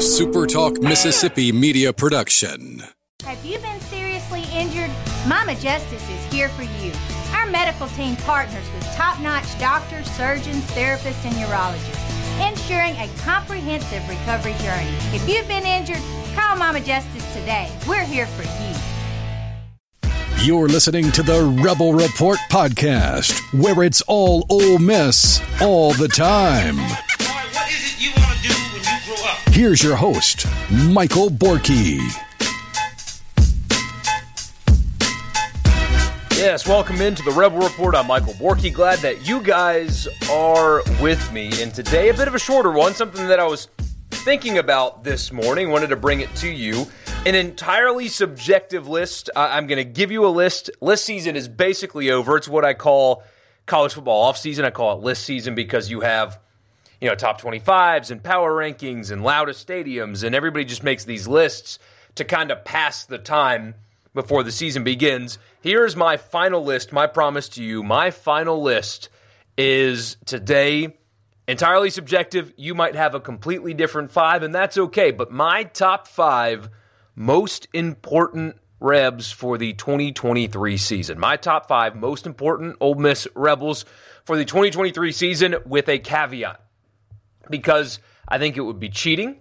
SuperTalk Mississippi media production. Have you been seriously injured? Mama Justice is here for you. Our medical team partners with top notch doctors, surgeons, therapists, and urologists, ensuring a comprehensive recovery journey. If you've been injured, call Mama Justice today. We're here for you. You're listening to the Rebel Report podcast, where it's all Ole Miss all the time. Here's your host, Michael Borky. Yes, welcome into the Rebel Report. I'm Michael Borky. Glad that you guys are with me. And today, a bit of a shorter one, something that I was thinking about this morning. Wanted to bring it to you. An entirely subjective list. I'm going to give you a list. List season is basically over. It's what I call college football off season. I call it list season because you have you know, top 25s and power rankings and loudest stadiums, and everybody just makes these lists to kind of pass the time before the season begins. Here's my final list, my promise to you. My final list is today entirely subjective. You might have a completely different five, and that's okay. But my top five most important Rebs for the 2023 season. My top five most important Ole Miss Rebels for the 2023 season with a caveat because I think it would be cheating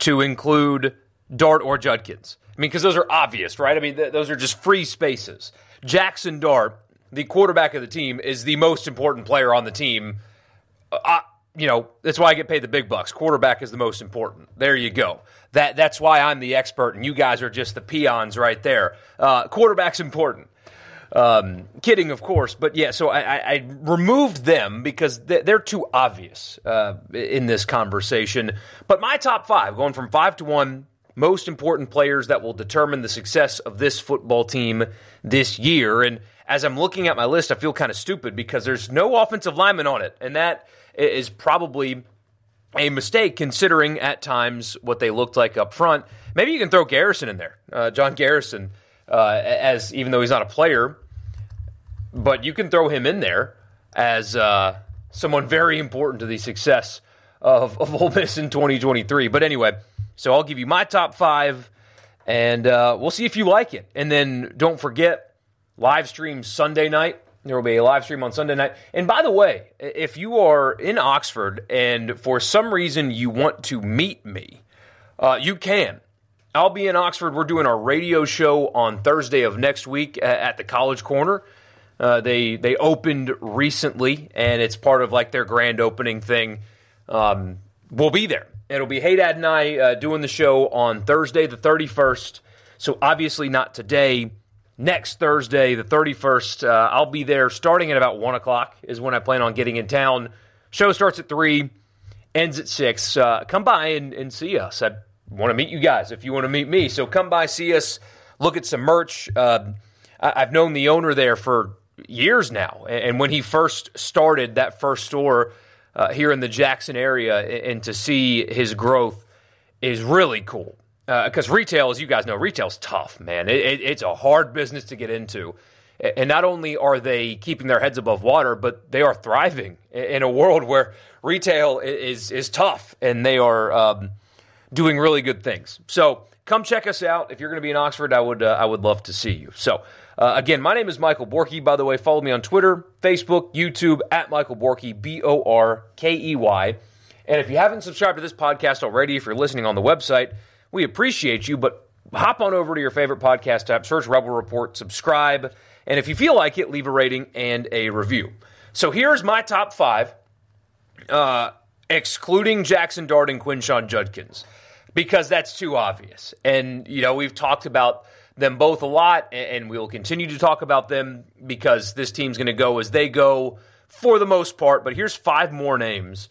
to include Dart or Judkins. I mean, because those are obvious, right? I mean, th- those are just free spaces. Jackson Dart, the quarterback of the team, is the most important player on the team. Uh, you know, that's why I get paid the big bucks. Quarterback is the most important. There you go. That that's why I'm the expert, and you guys are just the peons right there. Uh, quarterback's important. Um, kidding, of course, but yeah. So I, I, removed them because they're too obvious uh, in this conversation. But my top five, going from five to one, most important players that will determine the success of this football team this year. And as I'm looking at my list, I feel kind of stupid because there's no offensive lineman on it, and that is probably a mistake considering at times what they looked like up front. Maybe you can throw Garrison in there, uh, John Garrison, uh, as even though he's not a player, but you can throw him in there as uh, someone very important to the success of, of Ole Miss in 2023. But anyway, so I'll give you my top five, and uh, we'll see if you like it. And then don't forget, live stream Sunday night. There will be a live stream on Sunday night. And by the way, if you are in Oxford and for some reason you want to meet me, uh, you can. I'll be in Oxford. We're doing our radio show on Thursday of next week at the College Corner. Uh, they they opened recently, and it's part of like their grand opening thing. Um, we'll be there. It'll be Hey Dad and I uh, doing the show on Thursday the 31st. So obviously not today. Next Thursday the 31st, uh, I'll be there starting at about one o'clock is when I plan on getting in town. Show starts at three, ends at six. Uh, come by and, and see us. I want to meet you guys if you want to meet me. So come by, see us, look at some merch. Uh, I've known the owner there for years now. And when he first started that first store uh, here in the Jackson area, and to see his growth is really cool. Because uh, retail, as you guys know, retail's tough, man. It, it, it's a hard business to get into. And not only are they keeping their heads above water, but they are thriving in a world where retail is is tough, and they are um, doing really good things. So come check us out if you're going to be in Oxford. I would uh, I would love to see you. So. Uh, again, my name is Michael Borky. By the way, follow me on Twitter, Facebook, YouTube at Michael Borky, B O R K E Y. And if you haven't subscribed to this podcast already, if you're listening on the website, we appreciate you, but hop on over to your favorite podcast app, search Rebel Report, subscribe, and if you feel like it, leave a rating and a review. So here's my top five, uh, excluding Jackson Dart and Quinshon Judkins, because that's too obvious. And, you know, we've talked about them both a lot, and we will continue to talk about them because this team's going to go as they go for the most part. But here's five more names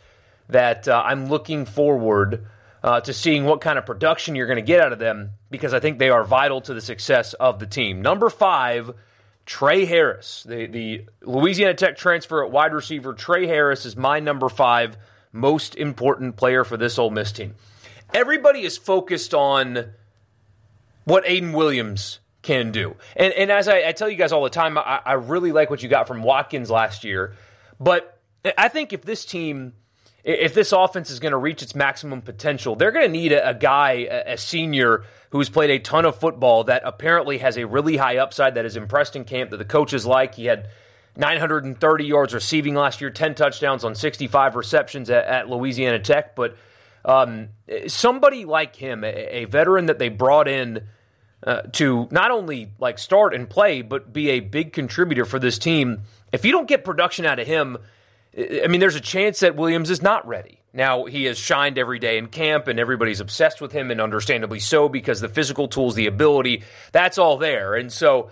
that uh, I'm looking forward uh, to seeing what kind of production you're going to get out of them because I think they are vital to the success of the team. Number five, Trey Harris, the, the Louisiana Tech transfer at wide receiver. Trey Harris is my number five most important player for this Ole Miss team. Everybody is focused on what Ayden Williams can do. And, and as I, I tell you guys all the time, I, I really like what you got from Watkins last year. But I think if this team if this offense is going to reach its maximum potential, they're going to need a, a guy, a, a, senior who's played a ton of football that apparently has a really high upside that is impressed in camp that the coaches like. He had 930 yards receiving last year, 10 touchdowns on 65 receptions at, at Louisiana Tech. But um, somebody like him, a, a, veteran that they brought in uh, to not only like start and play, but be a big contributor for this team. If you don't get production out of him, I mean, there's a chance that Williams is not ready. Now, he has shined every day in camp, and everybody's obsessed with him, and understandably so, because the physical tools, the ability, that's all there. And so,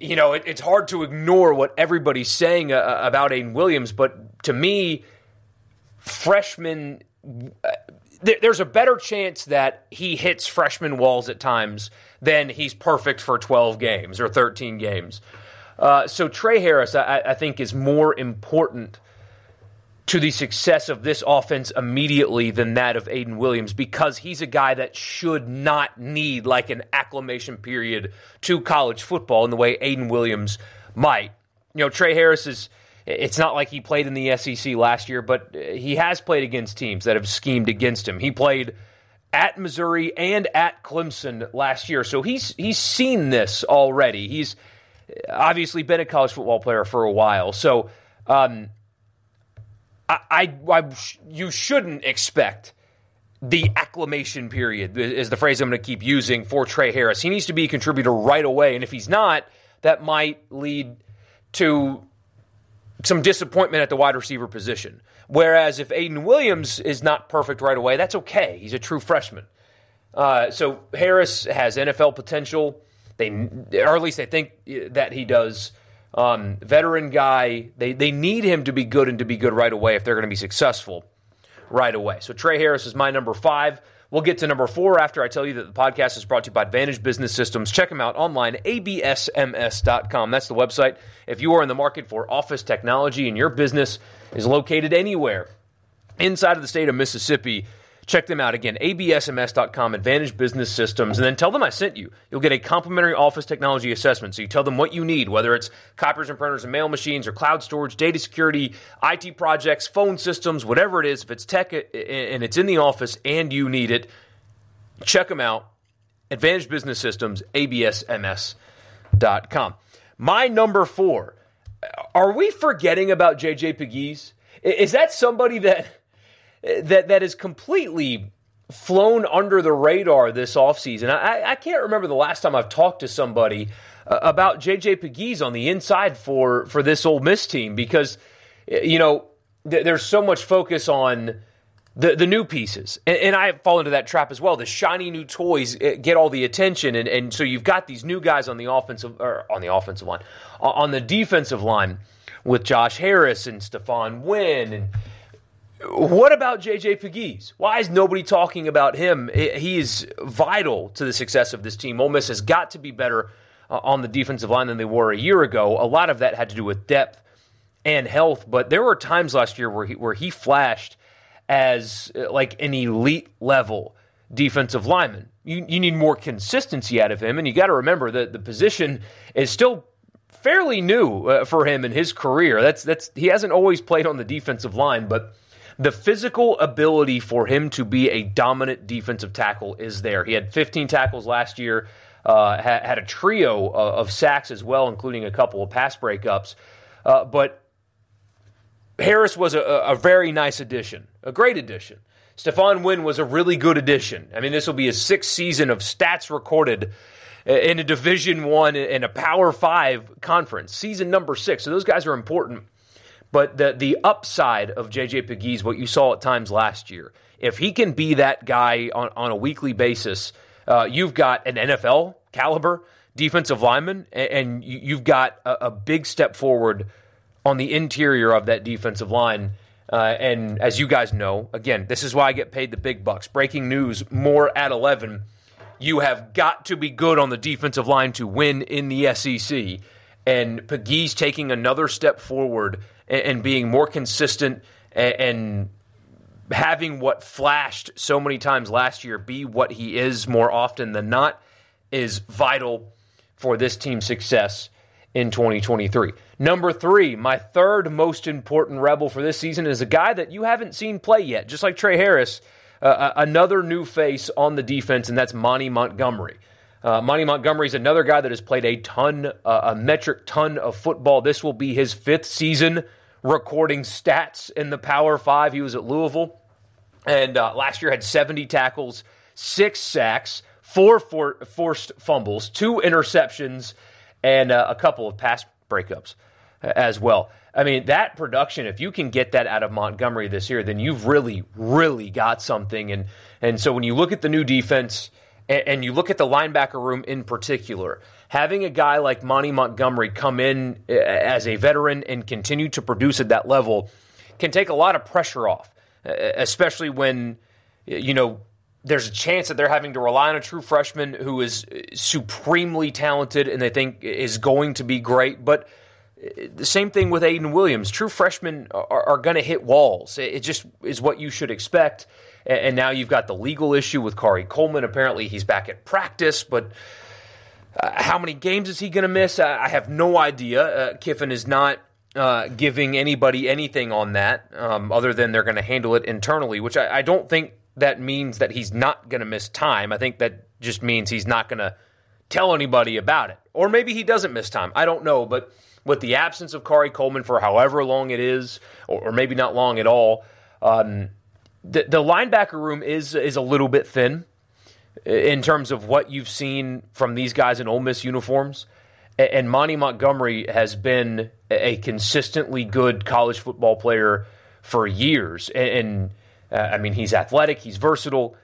you know, it, it's hard to ignore what everybody's saying uh, about Ayden Williams, but to me, freshman, uh, there's a better chance that he hits freshman walls at times than he's perfect for 12 games or 13 games. Uh, so Trey Harris, I, I think, is more important to the success of this offense immediately than that of Ayden Williams because he's a guy that should not need like an acclimation period to college football in the way Ayden Williams might. You know, Trey Harris is. It's not like he played in the SEC last year, but he has played against teams that have schemed against him. He played at Missouri and at Clemson last year, so he's he's seen this already. He's obviously been a college football player for a while, so um, I, I, you shouldn't expect the acclimation period is the phrase I'm going to keep using for Trey Harris. He needs to be a contributor right away, and if he's not, that might lead to some disappointment at the wide receiver position. Whereas if Ayden Williams is not perfect right away, that's okay. He's a true freshman. Uh, so Harris has NFL potential. They, or at least they think that he does um, veteran guy. They they need him to be good and to be good right away if they're going to be successful right away. So Trey Harris is my number five. We'll get to number four after I tell you that the podcast is brought to you by Advantage Business Systems. Check them out online, absms.com. That's the website. If you are in the market for office technology and your business is located anywhere inside of the state of Mississippi, Check them out again, absms.com, Advantage Business Systems, and then tell them I sent you. You'll get a complimentary office technology assessment. So you tell them what you need, whether it's copiers and printers and mail machines or cloud storage, data security, IT projects, phone systems, whatever it is. If it's tech and it's in the office and you need it, check them out. Advantage Business Systems, absms.com. My number four. Are we forgetting about JJ Pegues? Is that somebody that that that is completely flown under the radar this offseason. I, I can't remember the last time I've talked to somebody uh, about JJ Pegues on the inside for for this Ole Miss team because you know th- there's so much focus on the the new pieces, and, and I fall into that trap as well. The shiny new toys uh, get all the attention, and, and so you've got these new guys on the offensive or on the offensive line, on the defensive line with Josh Harris and Stephon Wynn and what about JJ Pegues? Why is nobody talking about him? He is vital to the success of this team. Ole Miss has got to be better uh, on the defensive line than they were a year ago. A lot of that had to do with depth and health, but there were times last year where he, where he flashed as uh, like an elite level defensive lineman. You, you need more consistency out of him, and you got to remember that the position is still fairly new uh, for him in his career. That's that's he hasn't always played on the defensive line, but the physical ability for him to be a dominant defensive tackle is there. He had 15 tackles last year, uh, had, had, a trio of, of, sacks as well, including a couple of pass breakups. Uh, but Harris was a, a, very nice addition, a great addition. Stephon Wynn was a really good addition. I mean, this will be his sixth season of stats recorded in a Division One and a Power Five conference, season number six. So those guys are important. But the the upside of JJ Pegues, what you saw at times last year, if he can be that guy on, on a weekly basis, uh, you've got an NFL caliber defensive lineman, and, and you've got a, a, big step forward on the interior of that defensive line. Uh, and as you guys know, again, this is why I get paid the big bucks. Breaking news: more at eleven. You have got to be good on the defensive line to win in the SEC. And Pegues taking another step forward and, and being more consistent and, and having what flashed so many times last year be what he is more often than not is vital for this team's success in 2023. Number three, my third most important Rebel for this season is a guy that you haven't seen play yet, just like Trey Harris, uh, another new face on the defense, and that's Monty Montgomery. Uh, Monty Montgomery is another guy that has played a ton, uh, a metric ton of football. This will be his fifth season recording stats in the Power Five. He was at Louisville, and uh, last year had 70 tackles, six sacks, four for- forced fumbles, two interceptions, and uh, a couple of pass breakups uh, as well. I mean, that production, if you can get that out of Montgomery this year, then you've really, really got something. And, and so when you look at the new defense and, and you look at the linebacker room in particular, having a guy like Monty Montgomery come in uh, as a veteran and continue to produce at that level can take a lot of pressure off, uh, especially when, you know, there's a chance that they're having to rely on a true freshman who is supremely talented and they think is going to be great. But the same thing with Ayden Williams. True freshmen are, are going to hit walls. It just is what you should expect. And now you've got the legal issue with Khari Coleman. Apparently, he's back at practice, but uh, how many games is he going to miss? I, have no idea. Uh, Kiffin is not uh, giving anybody anything on that, um, other than they're going to handle it internally, which I, I don't think that means that he's not going to miss time. I think that just means he's not going to tell anybody about it. Or maybe he doesn't miss time. I don't know, but with the absence of Khari Coleman for however long it is, or, or maybe not long at all, um, the, the linebacker room is is a little bit thin in terms of what you've seen from these guys in Ole Miss uniforms. And Monty Montgomery has been a consistently good college football player for years. And, uh, I mean, he's athletic, he's versatile.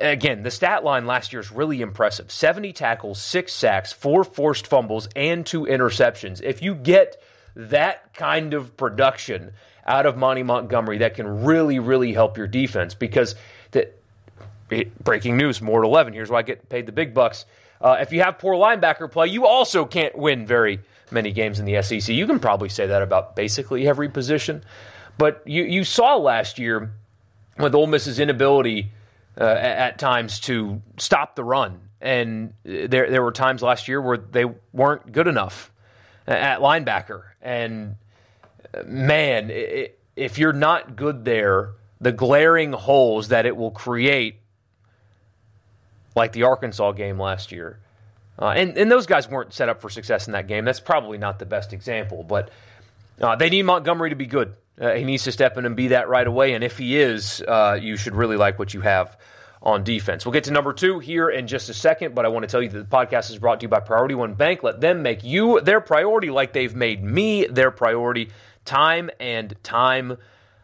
Again, the stat line last year is really impressive 70 tackles, six sacks, four forced fumbles, and two interceptions. If you get that kind of production out of Monty Montgomery, that can really, really help your defense because the, breaking news, more at 11. Here's why I get paid the big bucks. Uh, if you have poor linebacker play, you also can't win very many games in the SEC. You can probably say that about basically every position. But you, you saw last year with Ole Miss's inability uh, at times to stop the run. And there, there were times last year where they weren't good enough at linebacker. And man, it, if you're not good there, the glaring holes that it will create, like the Arkansas game last year, uh, and, and those guys weren't set up for success in that game. That's probably not the best example, but uh, they need Montgomery to be good. Uh, he needs to step in and be that right away. And if he is, uh, you should really like what you have on defense. We'll get to number two here in just a second, but I want to tell you that the podcast is brought to you by Priority One Bank. Let them make you their priority like they've made me their priority time and time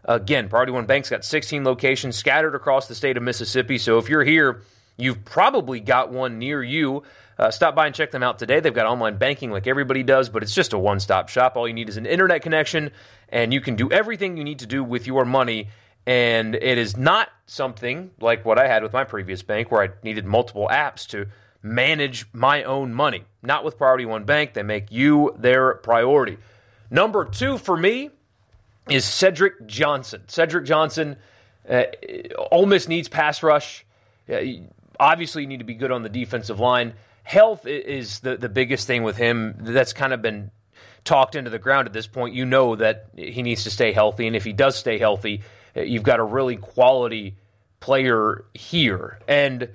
again. Priority One Bank's got 16 locations scattered across the state of Mississippi. So if you're here, you've probably got one near you. Uh, stop by and check them out today. They've got online banking like everybody does, but it's just a one stop shop. All you need is an internet connection and you can do everything you need to do with your money. And it is not something like what I had with my previous bank where I needed multiple apps to manage my own money. Not with Priority One Bank. They make you their priority. Number two for me is Cedric Johnson. Cedric Johnson, uh, Ole Miss needs pass rush. Uh, obviously, you need to be good on the defensive line. Health is the, the biggest thing with him. That's kind of been talked into the ground at this point, you know that he needs to stay healthy. And if he does stay healthy, uh, you've got a really quality player here. And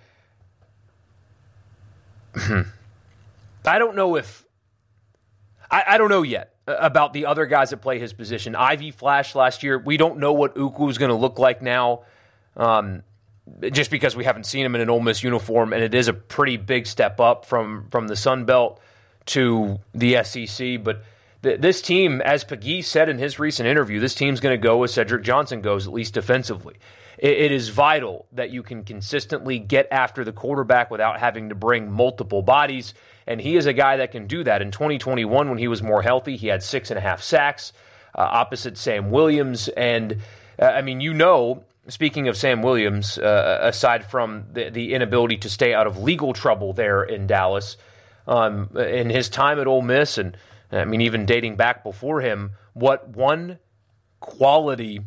I don't know if I, I, don't know yet about the other guys that play his position. Ivey flashed last year. We don't know what Uku is going to look like now, um, just because we haven't seen him in an Ole Miss uniform, and it is a pretty big step up from from the Sun Belt to the SEC. But this team, as Pegues said in his recent interview, this team's going to go as Cedric Johnson goes, at least defensively. It, it is vital that you can consistently get after the quarterback without having to bring multiple bodies. And he is a guy that can do that. In 2021, when he was more healthy, he had six and a half sacks uh, opposite Sam Williams. And uh, I mean, you know, speaking of Sam Williams, uh, aside from the, the, inability to stay out of legal trouble there in Dallas, um, in his time at Ole Miss and I mean, even dating back before him, what one quality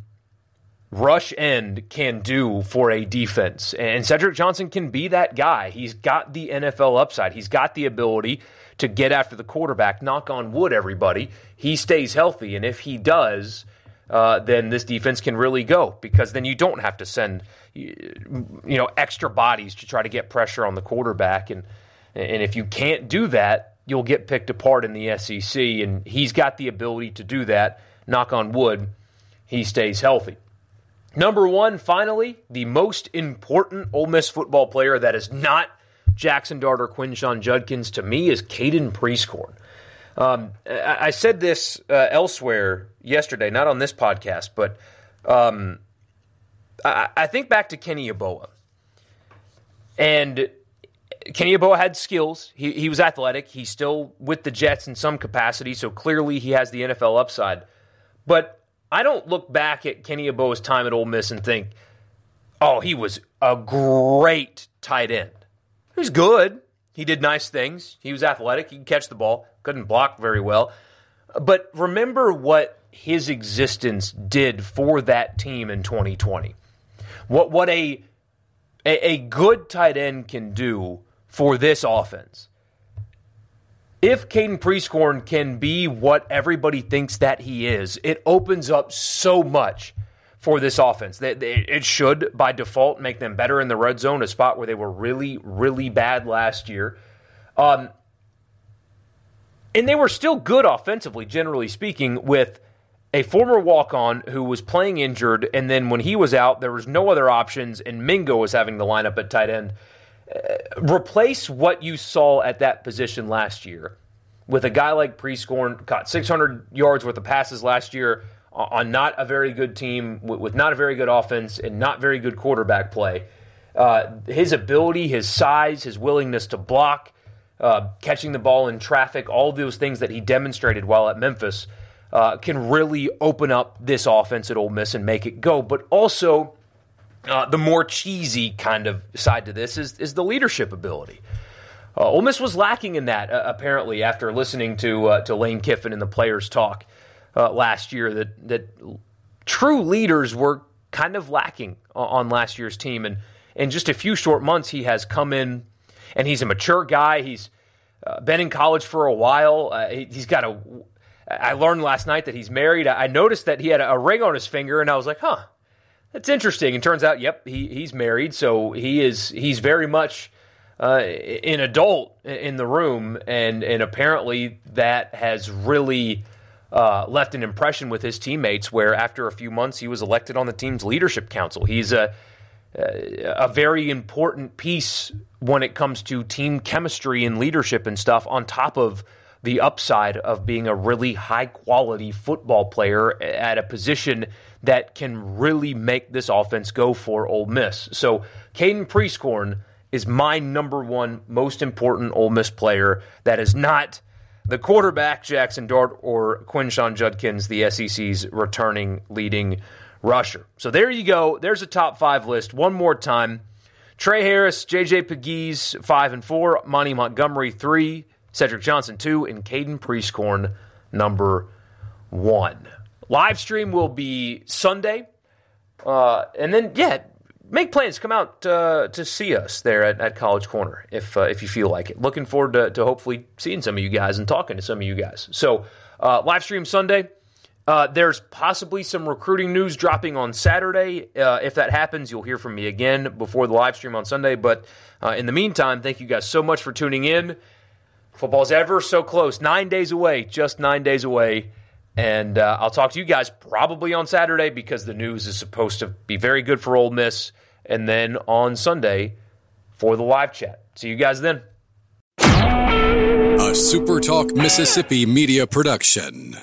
rush end can do for a defense. And Cedric Johnson can be that guy. He's got the NFL upside, he's got the ability to get after the quarterback. Knock on wood, everybody. He stays healthy. And if he does, uh, then this defense can really go because then you don't have to send you know extra bodies to try to get pressure on the quarterback. And and if you can't do that you'll get picked apart in the SEC and he's got the ability to do that knock on wood he stays healthy. Number 1 finally the most important Ole Miss football player that is not Jackson Dart or Quinshon Judkins to me is Caden Prieskorn um, I, I, said this uh, elsewhere yesterday, not on this podcast, but um, I, I, think back to Kenny Yeboah. And Kenny Yeboah had skills. He, he was athletic. He's still with the Jets in some capacity, so clearly he has the NFL upside. But I don't look back at Kenny Yeboah's time at Ole Miss and think, oh, he was a great tight end. He was good. He did nice things. He was athletic. He could catch the ball couldn't block very well. But remember what his existence did for that team in 2020. What what a a, a good tight end can do for this offense. If Caden Prieskorn can be what everybody thinks that he is, it opens up so much for this offense. It should, by default, make them better in the red zone, a spot where they were really, really bad last year. Um, and they were still good offensively, generally speaking, with a former walk on who was playing injured. And then when he was out, there was no other options, and Mingo was having the lineup at tight end. Uh, replace what you saw at that position last year with a guy like Prieskorn, caught 600 yards worth of passes last year on not a very good team, with not a very good offense, and not very good quarterback play. Uh, his ability, his size, his willingness to block, uh, catching the ball in traffic, all those things that he demonstrated while at Memphis uh, can really open up this offense at Ole Miss and make it go. But also, uh, the more cheesy kind of side to this is, is the leadership ability. Uh, Ole Miss was lacking in that, uh, apparently, after listening to uh, to Lane Kiffin and the players talk uh, last year. That that true leaders were kind of lacking on last year's team, and in just a few short months, he has come in and he's a mature guy. He's uh, been in college for a while. Uh, he, has got a. I learned last night that he's married. I noticed that he had a ring on his finger, and I was like, "Huh, that's interesting." And turns out, yep, he, he's married. So he is. He's very much uh, an adult in the room, and and apparently that has really. Uh, left an impression with his teammates where after a few months he was elected on the team's leadership council. He's a a very important piece when it comes to team chemistry and leadership and stuff, on top of the upside of being a really high quality football player at a position that can really make this offense go for Ole Miss. So, Caden Prieskorn is my number one most important Ole Miss player that is not the quarterback, Jackson Dart, or Quinshon Judkins, the SEC's returning leading rusher. So there you go. There's a top five list. One more time. Trey Harris, JJ Pegues, five and four. Monty Montgomery, three. Cedric Johnson, two. And Caden Prieskorn, number one. Live stream will be Sunday. Uh, and then, yeah, make plans. Come out uh, to see us there at, at College Corner if uh, if you feel like it. Looking forward to, to hopefully seeing some of you guys and talking to some of you guys. So, uh, live stream Sunday. Uh, there's possibly some recruiting news dropping on Saturday. Uh, if that happens, you'll hear from me again before the live stream on Sunday. But uh, in the meantime, thank you guys so much for tuning in. Football's ever so close, nine days away, just nine days away. And uh, I'll talk to you guys probably on Saturday because the news is supposed to be very good for Ole Miss. And then on Sunday for the live chat. See you guys then. A SuperTalk Mississippi media production.